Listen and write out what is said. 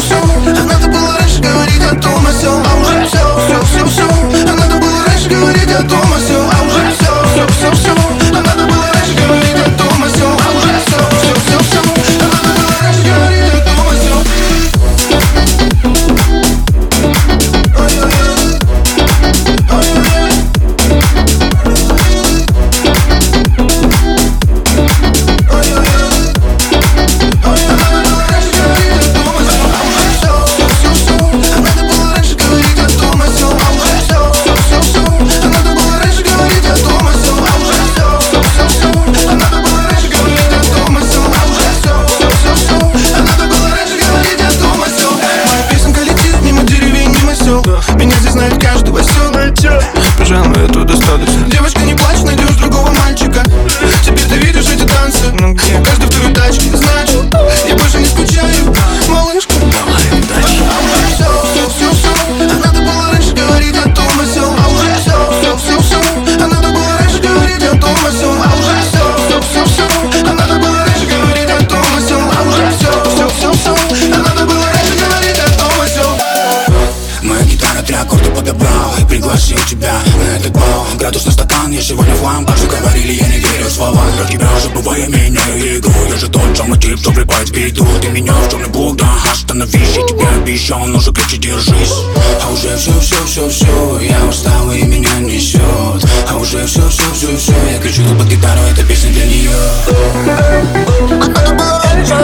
все А надо меня здесь знает каждый осел Пожалуй, это достаточно. Девочка, не плачь, найдешь другого мальчика. Теперь ты видишь эти танцы. Каждой второй тачки тебя. Этот бал Градус на стакан, я сегодня флам Как же говорили, я не верю в слова. Про тебя забывая меняю игру. Я же тот самый тип, что влипает в беду Ты меня в черный блок, да остановись Я тебе обещал, но же кричи, держись. А уже все, все, все, все Я устал и меня несет А уже все, все, все, все Я кричу под гитару, эта песня для нее А надо было раньше